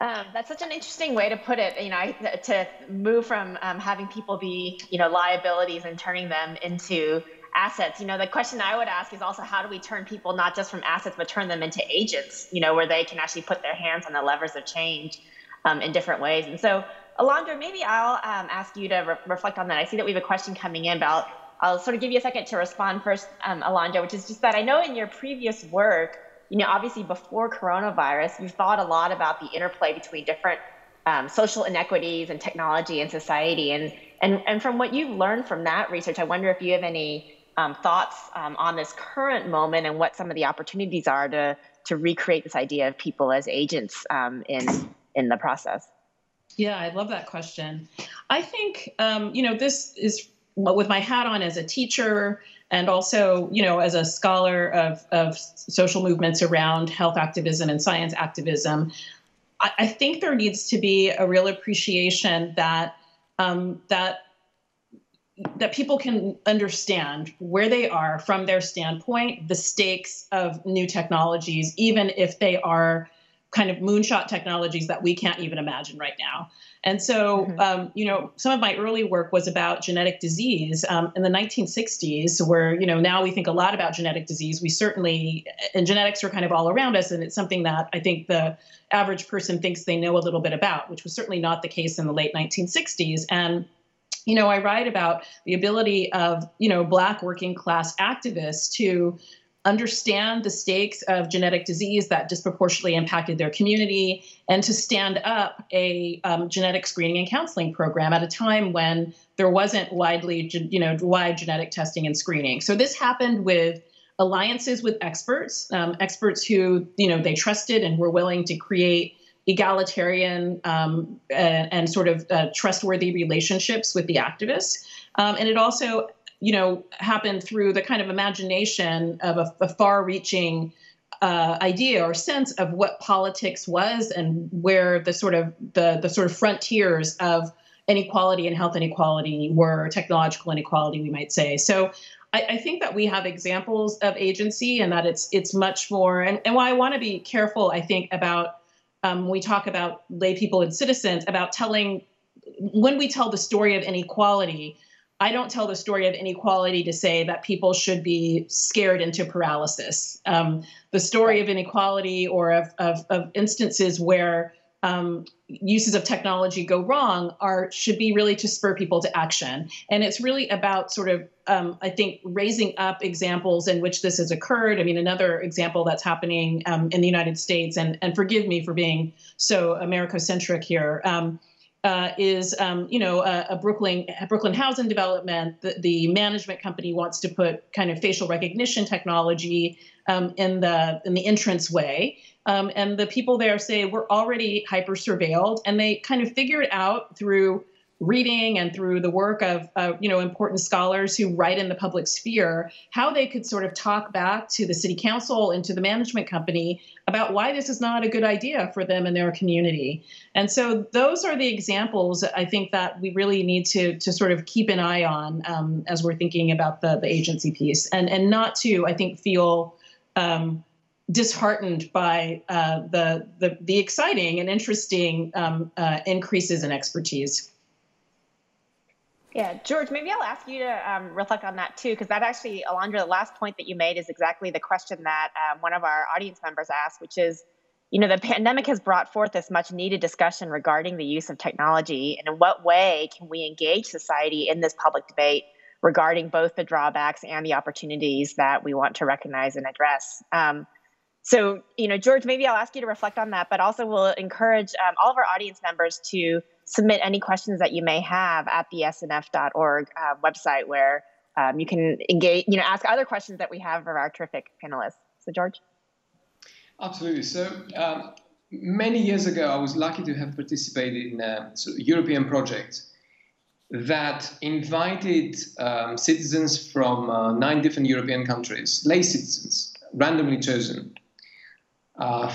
Um, that's such an interesting way to put it. You know, to move from um, having people be, you know, liabilities and turning them into assets. You know, the question I would ask is also how do we turn people not just from assets but turn them into agents? You know, where they can actually put their hands on the levers of change um, in different ways. And so, Alondra, maybe I'll um, ask you to re- reflect on that. I see that we have a question coming in, but I'll, I'll sort of give you a second to respond first, um, Alondra, which is just that I know in your previous work, you know, obviously before coronavirus, you've thought a lot about the interplay between different um, social inequities and technology and society. And, and, and from what you've learned from that research, I wonder if you have any um, thoughts um, on this current moment and what some of the opportunities are to, to recreate this idea of people as agents um, in, in the process. Yeah, I love that question. I think, um, you know, this is with my hat on as a teacher and also, you know, as a scholar of, of social movements around health activism and science activism. I, I think there needs to be a real appreciation that um, that that people can understand where they are from their standpoint, the stakes of new technologies, even if they are kind of moonshot technologies that we can't even imagine right now. And so, mm-hmm. um, you know, some of my early work was about genetic disease um, in the 1960s, where, you know, now we think a lot about genetic disease. We certainly, and genetics are kind of all around us, and it's something that I think the average person thinks they know a little bit about, which was certainly not the case in the late 1960s. And you know, I write about the ability of, you know, black working class activists to understand the stakes of genetic disease that disproportionately impacted their community and to stand up a um, genetic screening and counseling program at a time when there wasn't widely you know wide genetic testing and screening. So this happened with alliances with experts um, experts who you know they trusted and were willing to create egalitarian um, and, and, sort of uh, trustworthy relationships with the activists. Um, and it also you know, happened through the kind of imagination of a, a far-reaching uh, idea or sense of what politics was and where the sort of the the sort of frontiers of inequality and health inequality were technological inequality, we might say. So I, I, think that we have examples of agency and that it's it's much more and, and why I want to be careful, I think, about um, we talk about lay people and citizens, about telling when we tell the story of inequality, I don't tell the story of inequality to say that people should be scared into paralysis. Um, the story of inequality or of, of, of instances where um, uses of technology go wrong are should be really to spur people to action. And it's really about sort of um, I think raising up examples in which this has occurred. I mean, another example that's happening um, in the United States, and and forgive me for being so America-centric here. Um, uh, is um, you know a, a, Brooklyn a Brooklyn housing development. The, the, management company wants to put kind of facial recognition technology um, in the in the entrance way, um, and the people there say we're already hyper surveilled, and they kind of figured out through reading and through the work of uh, you know important scholars who write in the public sphere how they could sort of talk back to the city council and to the management company about why this is not a good idea for them and their community and so those are the examples i think that we really need to to sort of keep an eye on um, as we're thinking about the the agency piece and and not to i think feel um, disheartened by uh, the, the, the exciting and interesting um, uh, increases in expertise. Yeah, George, maybe I'll ask you to um, reflect on that too, because that actually, Alondra, the last point that you made is exactly the question that um, one of our audience members asked, which is, you know, the pandemic has brought forth this much needed discussion regarding the use of technology, and in what way can we engage society in this public debate regarding both the drawbacks and the opportunities that we want to recognize and address? Um, so, you know, George, maybe I'll ask you to reflect on that, but also we'll encourage um, all of our audience members to submit any questions that you may have at the snf.org uh, website where um, you can engage, you know, ask other questions that we have of our terrific panelists. So, George? Absolutely. So, um, many years ago, I was lucky to have participated in a European project that invited um, citizens from uh, nine different European countries, lay citizens, randomly chosen. Uh,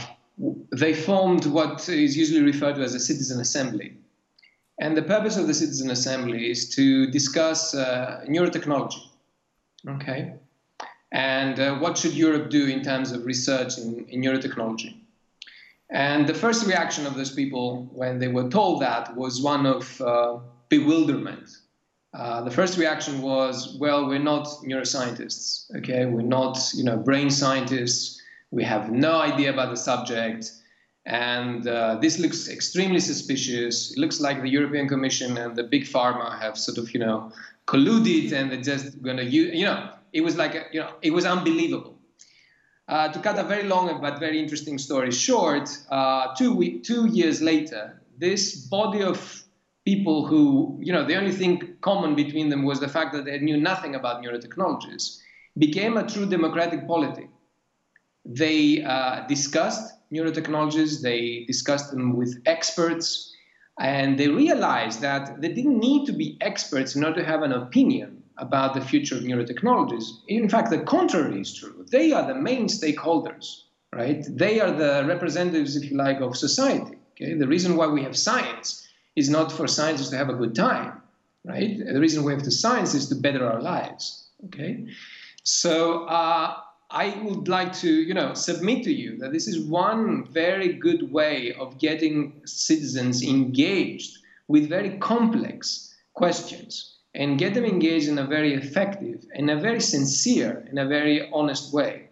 they formed what is usually referred to as a citizen assembly. And the purpose of the Citizen Assembly is to discuss uh, neurotechnology. Okay? And uh, what should Europe do in terms of research in, in, neurotechnology? And the first reaction of those people when they were told that was one of uh, bewilderment. Uh, the first reaction was, well, we're not neuroscientists, okay? We're not, you know, brain scientists. We have no idea about the subject and uh, this looks extremely suspicious. It looks like the European Commission and the big pharma have sort of, you know, colluded and they're just going to use, you know, it was like, a, you know, it was unbelievable. Uh, to cut a very long but very interesting story short, uh, two, week, two years later, this body of people who, you know, the only thing common between them was the fact that they knew nothing about neurotechnologies, became a true democratic polity. They uh, discussed neurotechnologies, they discussed them with experts, and they realized that they didn't need to be experts in order to have an opinion about the future of neurotechnologies. In fact, the contrary is true. They are the main stakeholders, right? They are the representatives, if you like, of society. Okay? The reason why we have science is not for scientists to have a good time, right? The reason we have the science is to better our lives. Okay, so uh, I would like to, you know, submit to you that this is one very good way of getting citizens engaged with very complex questions and get them engaged in a very effective, in a very sincere, in a very honest way.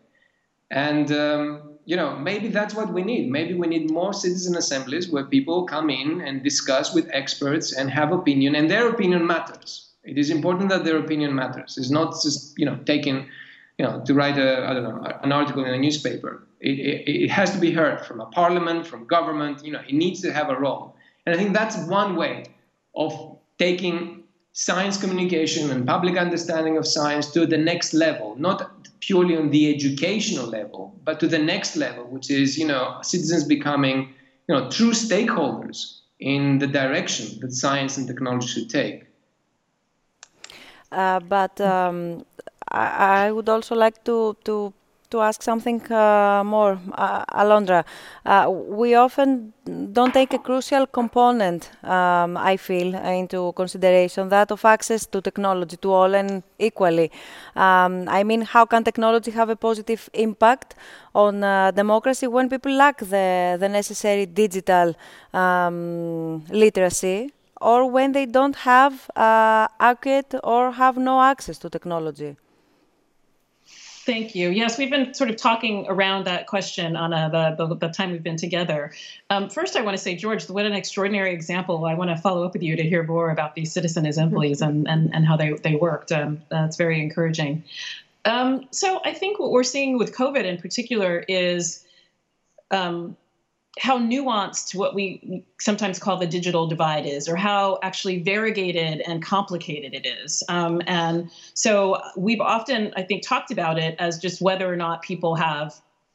And um, you know, maybe that's what we need. Maybe we need more citizen assemblies where people come in and discuss with experts and have opinion, and their opinion matters. It is important that their opinion matters. It's not just you know taking, you know, to write a I don't know an article in a newspaper. It, it, it has to be heard from a parliament, from government. You know, it needs to have a role, and I think that's one way of taking science communication and public understanding of science to the next level, not purely on the educational level, but to the next level, which is, you know, citizens becoming, you know, true stakeholders in the direction that science and technology should take. Uh, but um, I, would also like to, to to ask something uh, more, uh, Alondra. Uh, we often don't take a crucial component, um, I feel, into consideration, that of access to technology to all and equally. Um, I mean, how can technology have a positive impact on uh, democracy when people lack the, the necessary digital um, literacy? Or when they don't have uh, accurate or have no access to technology. Thank you. Yes, we've been sort of talking around that question on the, the, the time we've been together. Um, first, I want to say, George, what an extraordinary example. I want to follow up with you to hear more about these citizen assemblies and, and, and how they, they worked. Um, that's very encouraging. Um, so I think what we're seeing with COVID in particular is um, how nuanced what we sometimes call the digital divide is, or how actually variegated and complicated it is. Um, and so we've often, I think, talked about it as just whether or not people have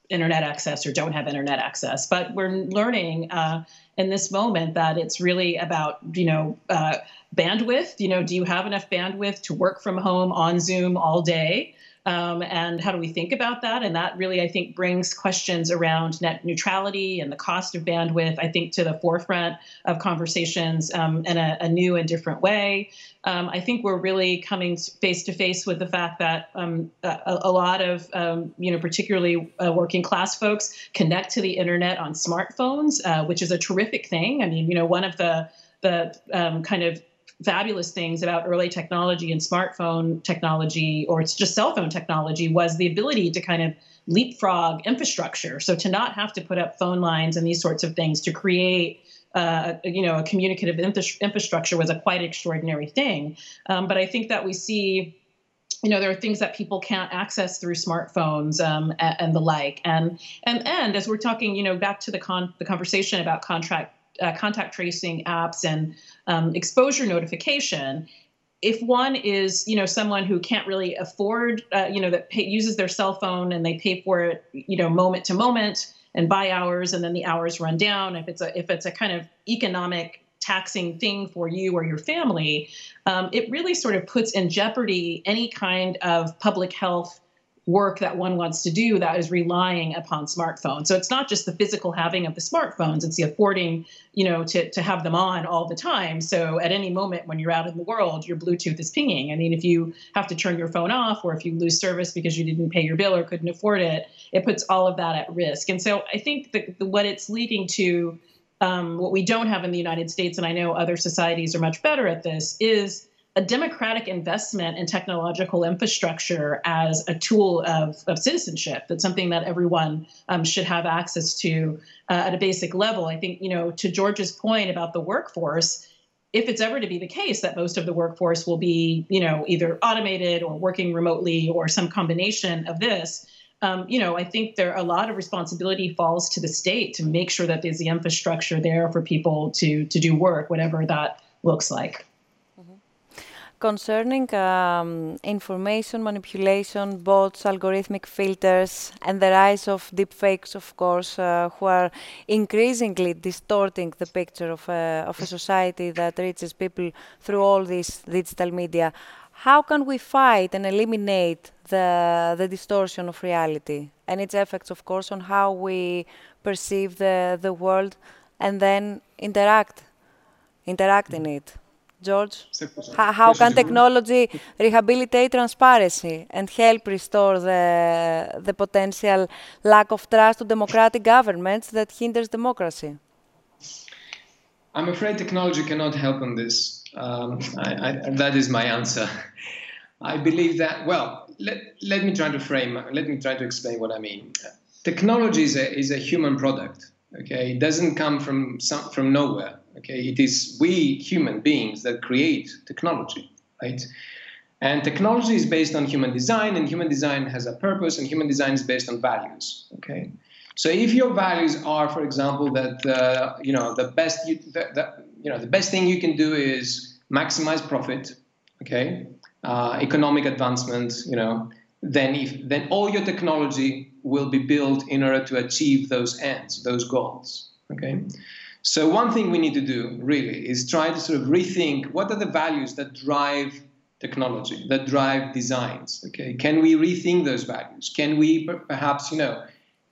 internet access or don't have internet access. But we're learning uh, in this moment that it's really about, you know, uh, bandwidth. You know, do you have enough bandwidth to work from home on Zoom all day? Um, and how do we think about that? And that really, I think, brings questions around net neutrality and the cost of bandwidth, I think, to the forefront of conversations um, in a, a, new and different way. Um, I think we're really coming face to face with the fact that um, a, a, lot of, um, you know, particularly uh, working class folks connect to the internet on smartphones, uh, which is a terrific thing. I mean, you know, one of the the um, kind of fabulous things about early technology and smartphone technology, or it's just cell phone technology, was the ability to kind of leapfrog infrastructure. So to not have to put up phone lines and these sorts of things to create. Uh, you know, a communicative infrastructure was a quite extraordinary thing. Um, but I think that we see you know there are things that people can't access through smartphones um, and, and, the like and and and as we're talking you know back to the con the conversation about contract uh, contact tracing apps and um, exposure notification if one is you know someone who can't really afford uh, you know that pay, uses their cell phone and they pay for it you know moment to moment and buy hours and then the hours run down if it's a if it's a kind of economic taxing thing for you or your family um, it really sort of puts in jeopardy any kind of public health work that one wants to do that is relying upon smartphones. So it's not just the physical having of the smartphones, it's the affording, you know, to, to have them on all the time. So at any moment when you're out in the world, your Bluetooth is pinging. I mean, if you have to turn your phone off or if you lose service because you didn't pay your bill or couldn't afford it, it puts all of that at risk. And so I think that what it's leading to, um, what we don't have in the United States, and I know other societies are much better at this, is a democratic investment in technological infrastructure as a tool of, of citizenship. That's something that everyone um, should have access to uh, at a basic level. I think, you know, to George's point about the workforce, if it's ever to be the case that most of the workforce will be, you know, either automated or working remotely or some combination of this, um, you know, I think there a lot of responsibility falls to the state to make sure that there's the infrastructure there for people to to do work, whatever that looks like concerning um, information manipulation, bots, algorithmic filters, and the rise of deepfakes, of course, uh, who are increasingly distorting the picture of a, of a society that reaches people through all these digital media. How can we fight and eliminate the, the distortion of reality and its effects, of course, on how we perceive the, the world and then interact, interact in it? George? How, how can technology rehabilitate transparency and help restore the, the potential lack of trust to democratic governments that hinders democracy? I'm afraid technology cannot help on this. Um, I, I, that is my answer. I believe that, well, let, let me try to frame, let me try to explain what I mean. Technology is a, is a human product, okay? It doesn't come from, some, from nowhere, okay? It is we human beings that create technology, right? And technology is based on human design, and human design has a purpose, and human design is based on values, okay? So if your values are, for example, that uh, you know the best you, you know the best thing you can do is maximize profit, okay, uh, economic advancement, you know, then if then all your technology will be built in order to achieve those ends, those goals, okay. So one thing we need to do really is try to sort of rethink what are the values that drive technology, that drive designs. Okay, can we rethink those values? Can we perhaps you know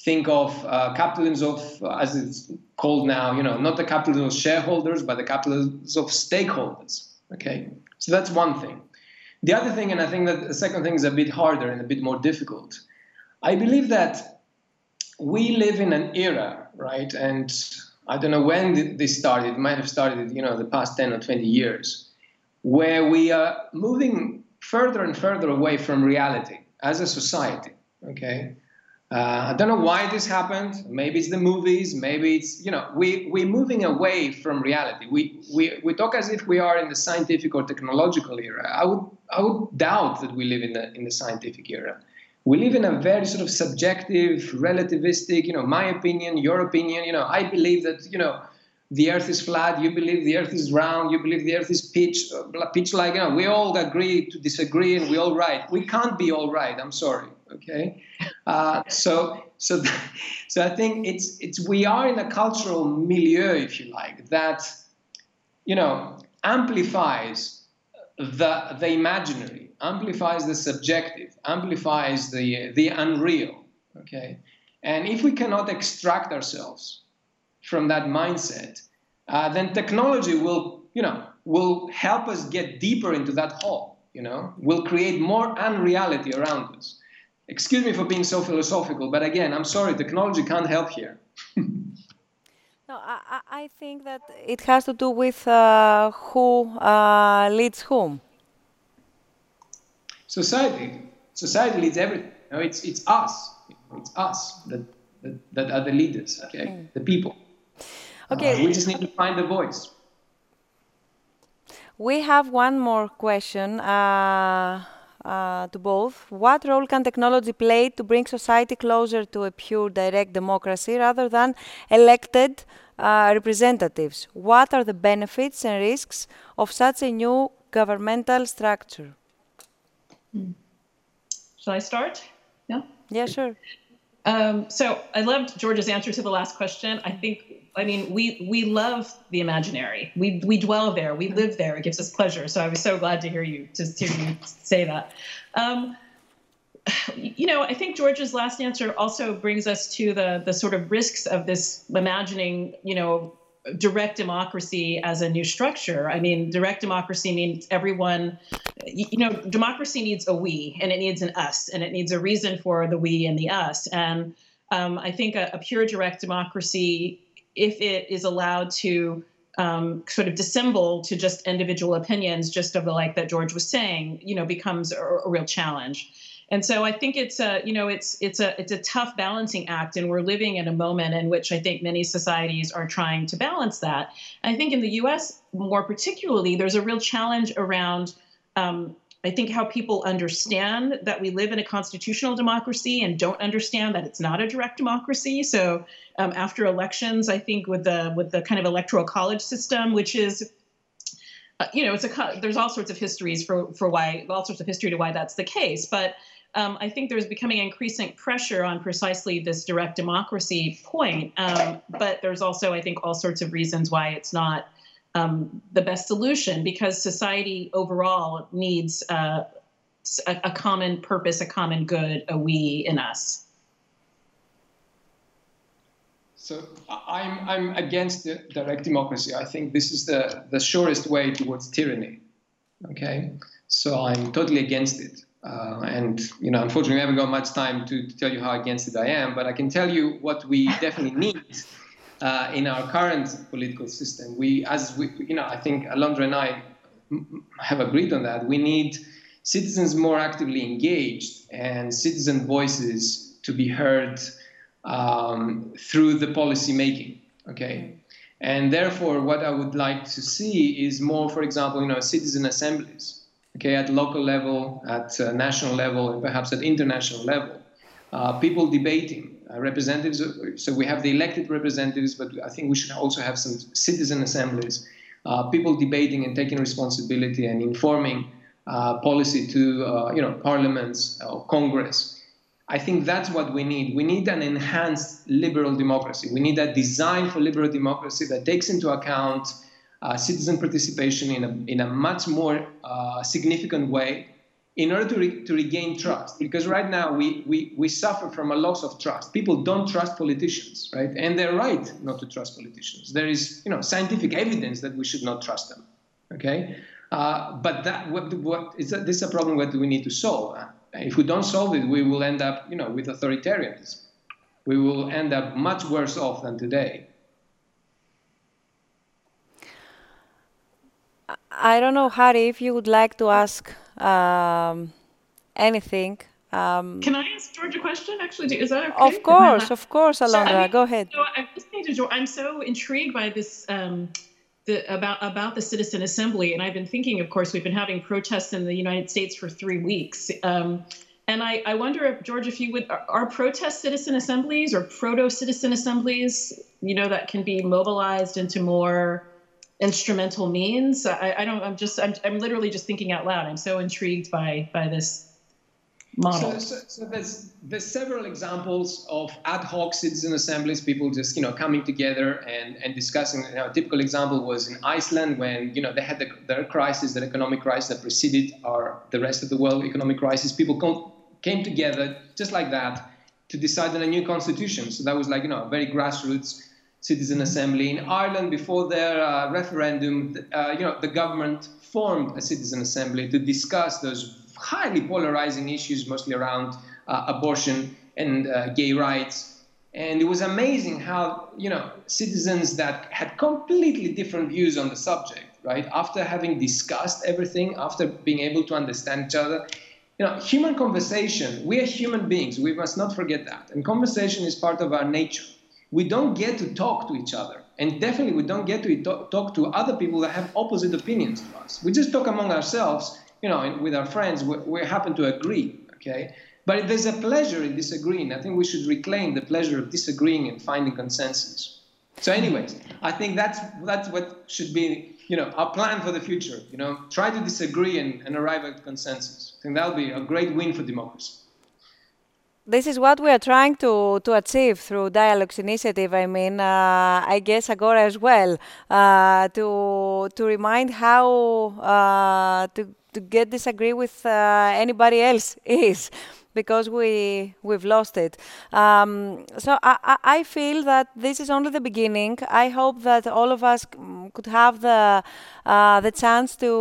think of uh, capitalism of, uh, as it's called now, you know, not the capitalism of shareholders, but the capitalism of stakeholders. Okay, so that's one thing. The other thing, and I think that the second thing is a bit harder and a bit more difficult. I believe that we live in an era, right? And I don't know when this started. It might have started, you know, the past 10 or 20 years, where we are moving further and further away from reality as a society. Okay, uh, I don't know why this happened. Maybe it's the movies. Maybe it's you know we we're moving away from reality. We we we talk as if we are in the scientific or technological era. I would I would doubt that we live in the in the scientific era. We live in a very sort of subjective, relativistic. You know, my opinion, your opinion. You know, I believe that you know the Earth is flat. You believe the Earth is round. You believe the Earth is pitch pitch like. You know, we all agree to disagree, and we all right. We can't be all right. I'm sorry Okay, uh, so so so I think it's it's we are in a cultural milieu, if you like, that you know amplifies the the imaginary, amplifies the subjective, amplifies the the unreal. Okay, and if we cannot extract ourselves from that mindset, uh, then technology will you know will help us get deeper into that hole. You know, will create more unreality around us. Excuse me for being so philosophical, but again, I'm sorry, technology can't help here. no, I, I, think that it has to do with uh, who uh, leads whom. Society. Society leads everything. You know, it's, it's us. It's us that, that, that are the leaders, okay? The people. Okay. Uh, we just need to find the voice. We have one more question. Uh, uh, to both. What role can technology play to bring society closer to a pure direct democracy rather than elected uh, representatives? What are the benefits and risks of such a new governmental structure? Hmm. Shall I start? Yeah. Yeah, sure. Um, so I loved George's answer to the last question. I think I mean, we we love the imaginary. We we dwell there. We live there. It gives us pleasure. So I was so glad to hear you to hear you say that. Um, you know, I think George's last answer also brings us to the the sort of risks of this imagining, you know, direct democracy as a new structure. I mean, direct democracy means everyone, you know, democracy needs a we and it needs an us and it needs a reason for the we and the us. And um, I think a, a, pure direct democracy if it is allowed to um, sort of dissemble to just individual opinions, just of the like that George was saying, you know, becomes a, a real challenge. And so I think it's a, you know, it's it's a it's a tough balancing act, and we're living in a moment in which I think many societies are trying to balance that. And I think in the U.S. more particularly, there's a real challenge around um, I think how people understand that we live in a constitutional democracy and don't understand that it's not a direct democracy. So um, after elections, I think with the with the kind of electoral college system, which is uh, you know, it's a there's all sorts of histories for for why all sorts of history to why that's the case, but um, I think there's becoming increasing pressure on precisely this direct democracy point. Um, but there's also, I think, all sorts of reasons why it's not um, the best solution because society overall needs uh, a, a, common purpose, a common good, a we in us. So I'm, I'm against direct democracy. I think this is the, the surest way towards tyranny. Okay, so I'm totally against it. Uh, and you know, unfortunately, I haven't got much time to, to, tell you how against it I am. But I can tell you what we definitely need uh, in our current political system. We, as we, you know, I think Alondra and I have agreed on that. We need citizens more actively engaged and citizen voices to be heard um, through the policy making. Okay. And therefore, what I would like to see is more, for example, you know, citizen assemblies, okay, at local level, at uh, national level, and perhaps at international level. Uh, people debating, uh, representatives. So we have the elected representatives, but I think we should also have some citizen assemblies, uh, people debating and taking responsibility and informing uh, policy to, uh, you know, parliaments or Congress. I think that's what we need. We need an enhanced liberal democracy. We need a design for liberal democracy that takes into account uh, citizen participation in a, in a much more uh, significant way in order to, re- to regain trust. Because right now we, we, we suffer from a loss of trust. People don't trust politicians, right? And they're right not to trust politicians. There is you know, scientific evidence that we should not trust them, okay? Uh, but that, what, what is that, this is a problem that we need to solve. If we don't solve it, we will end up, you know, with authoritarianism. We will end up much worse off than today. I don't know, Hahrie, if you would like to ask um, anything. Um, Can I ask George a question? Actually, is that okay? Of course, of course, Alondra. I mean, Go ahead. So I'm listening to George. I'm so intrigued by this. Um, the, about about the citizen assembly, and I've been thinking. Of course, we've been having protests in the United States for three weeks, um, and I, I wonder if George, if you would, are, are protest citizen assemblies or proto citizen assemblies, you know, that can be mobilized into more instrumental means. I, I don't. I'm just. I'm, I'm literally just thinking out loud. I'm so intrigued by by this model. So, so, so, there's there's several examples of ad hoc citizen assemblies, people just you know coming together and and discussing. You know, a typical example was in Iceland when you know they had the, their crisis, their economic crisis that preceded our the rest of the world economic crisis. People came together just like that to decide on a new constitution. So that was like you know very grassroots citizen assembly in Ireland before their uh, referendum. Uh, you know the government formed a citizen assembly to discuss those highly polarizing issues, mostly around uh, abortion and uh, gay rights. And it was amazing how, you know, citizens that had completely different views on the subject, right, after having discussed everything, after being able to understand each other, you know, human conversation, we are human beings, we must not forget that. And conversation is part of our nature. We don't get to talk to each other. And definitely, we don't get to talk to other people that have opposite opinions to us. We just talk among ourselves you know, with our friends, we, happen to agree, okay? But there's a pleasure in disagreeing. I think we should reclaim the pleasure of disagreeing and finding consensus. So, anyways, I think that's that's what should be, you know, our plan for the future. You know, try to disagree and, and arrive at consensus. I think that'll be a great win for democracy this is what we are trying to, to achieve through Dialogues Initiative. I mean, uh, I guess Agora as well, uh, to, to remind how uh, to to get disagree with uh, anybody else is because we we've lost it. Um, so I, I feel that this is only the beginning. I hope that all of us could have the uh, the chance to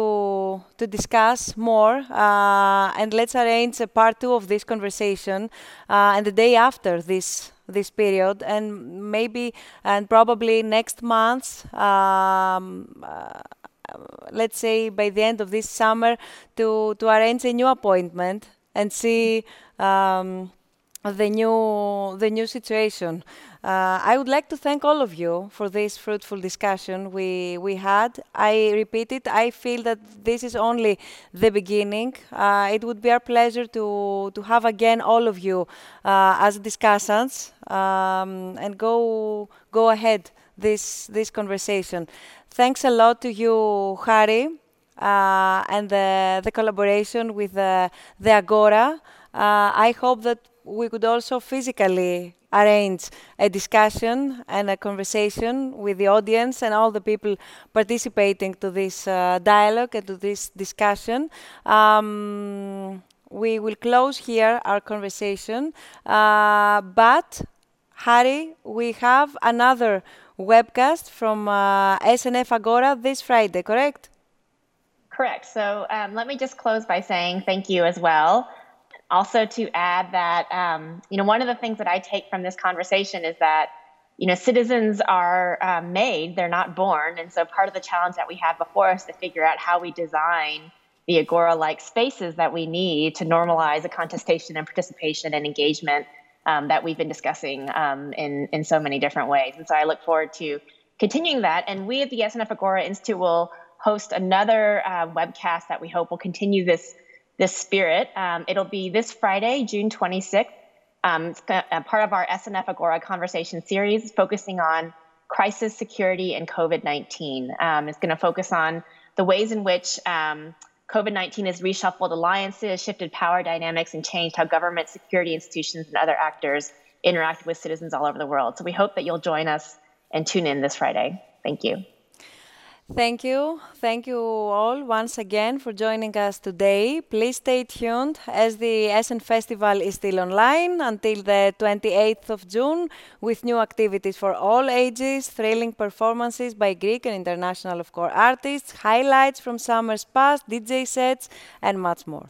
to discuss more, uh, and let's arrange a part two of this conversation uh, and the day after this this period, and maybe and probably next month. Um, uh, let's say by the end of this summer to to arrange a new appointment and see um, the new the new situation. Uh, I would like to thank all of you for this fruitful discussion we we had. I repeat it. I feel that this is only the beginning. Uh, it would be our pleasure to to have again all of you uh, as discussants um, and go go ahead this this conversation. Thanks a lot to you, Hahrie, uh, and the, the collaboration with the, the Agora. Uh, I hope that we could also physically arrange a discussion and a conversation with the audience and all the people participating to this uh, dialogue and to this discussion. Um, we will close here our conversation, uh, but Hahrie, we have another webcast from uh, SNF Agora this Friday, correct? Correct. So um, let me just close by saying thank you as well. Also, to add that, um, you know, one of the things that I take from this conversation is that, you know, citizens are uh, made, they're not born. And so part of the challenge that we have before us to figure out how we design the Agora like spaces that we need to normalize the contestation and participation and engagement um, that we've been discussing um, in, in so many different ways. And so I look forward to continuing that. And we at the SNF Agora Institute will host another uh, webcast that we hope will continue this, this spirit. Um, it'll be this Friday, June 26th. Um, part of our SNF Agora conversation series focusing on crisis security and COVID 19. Um, it's going to focus on the ways in which um, COVID 19 has reshuffled alliances, shifted power dynamics, and changed how government, security institutions, and other actors interact with citizens all over the world. So we hope that you'll join us and tune in this Friday. Thank you. Thank you. Thank you all once again for joining us today. Please stay tuned as the SNF Festival is still online until the 28th of June with new activities for all ages, thrilling performances by Greek and international of course artists, highlights from summers past, DJ sets and much more.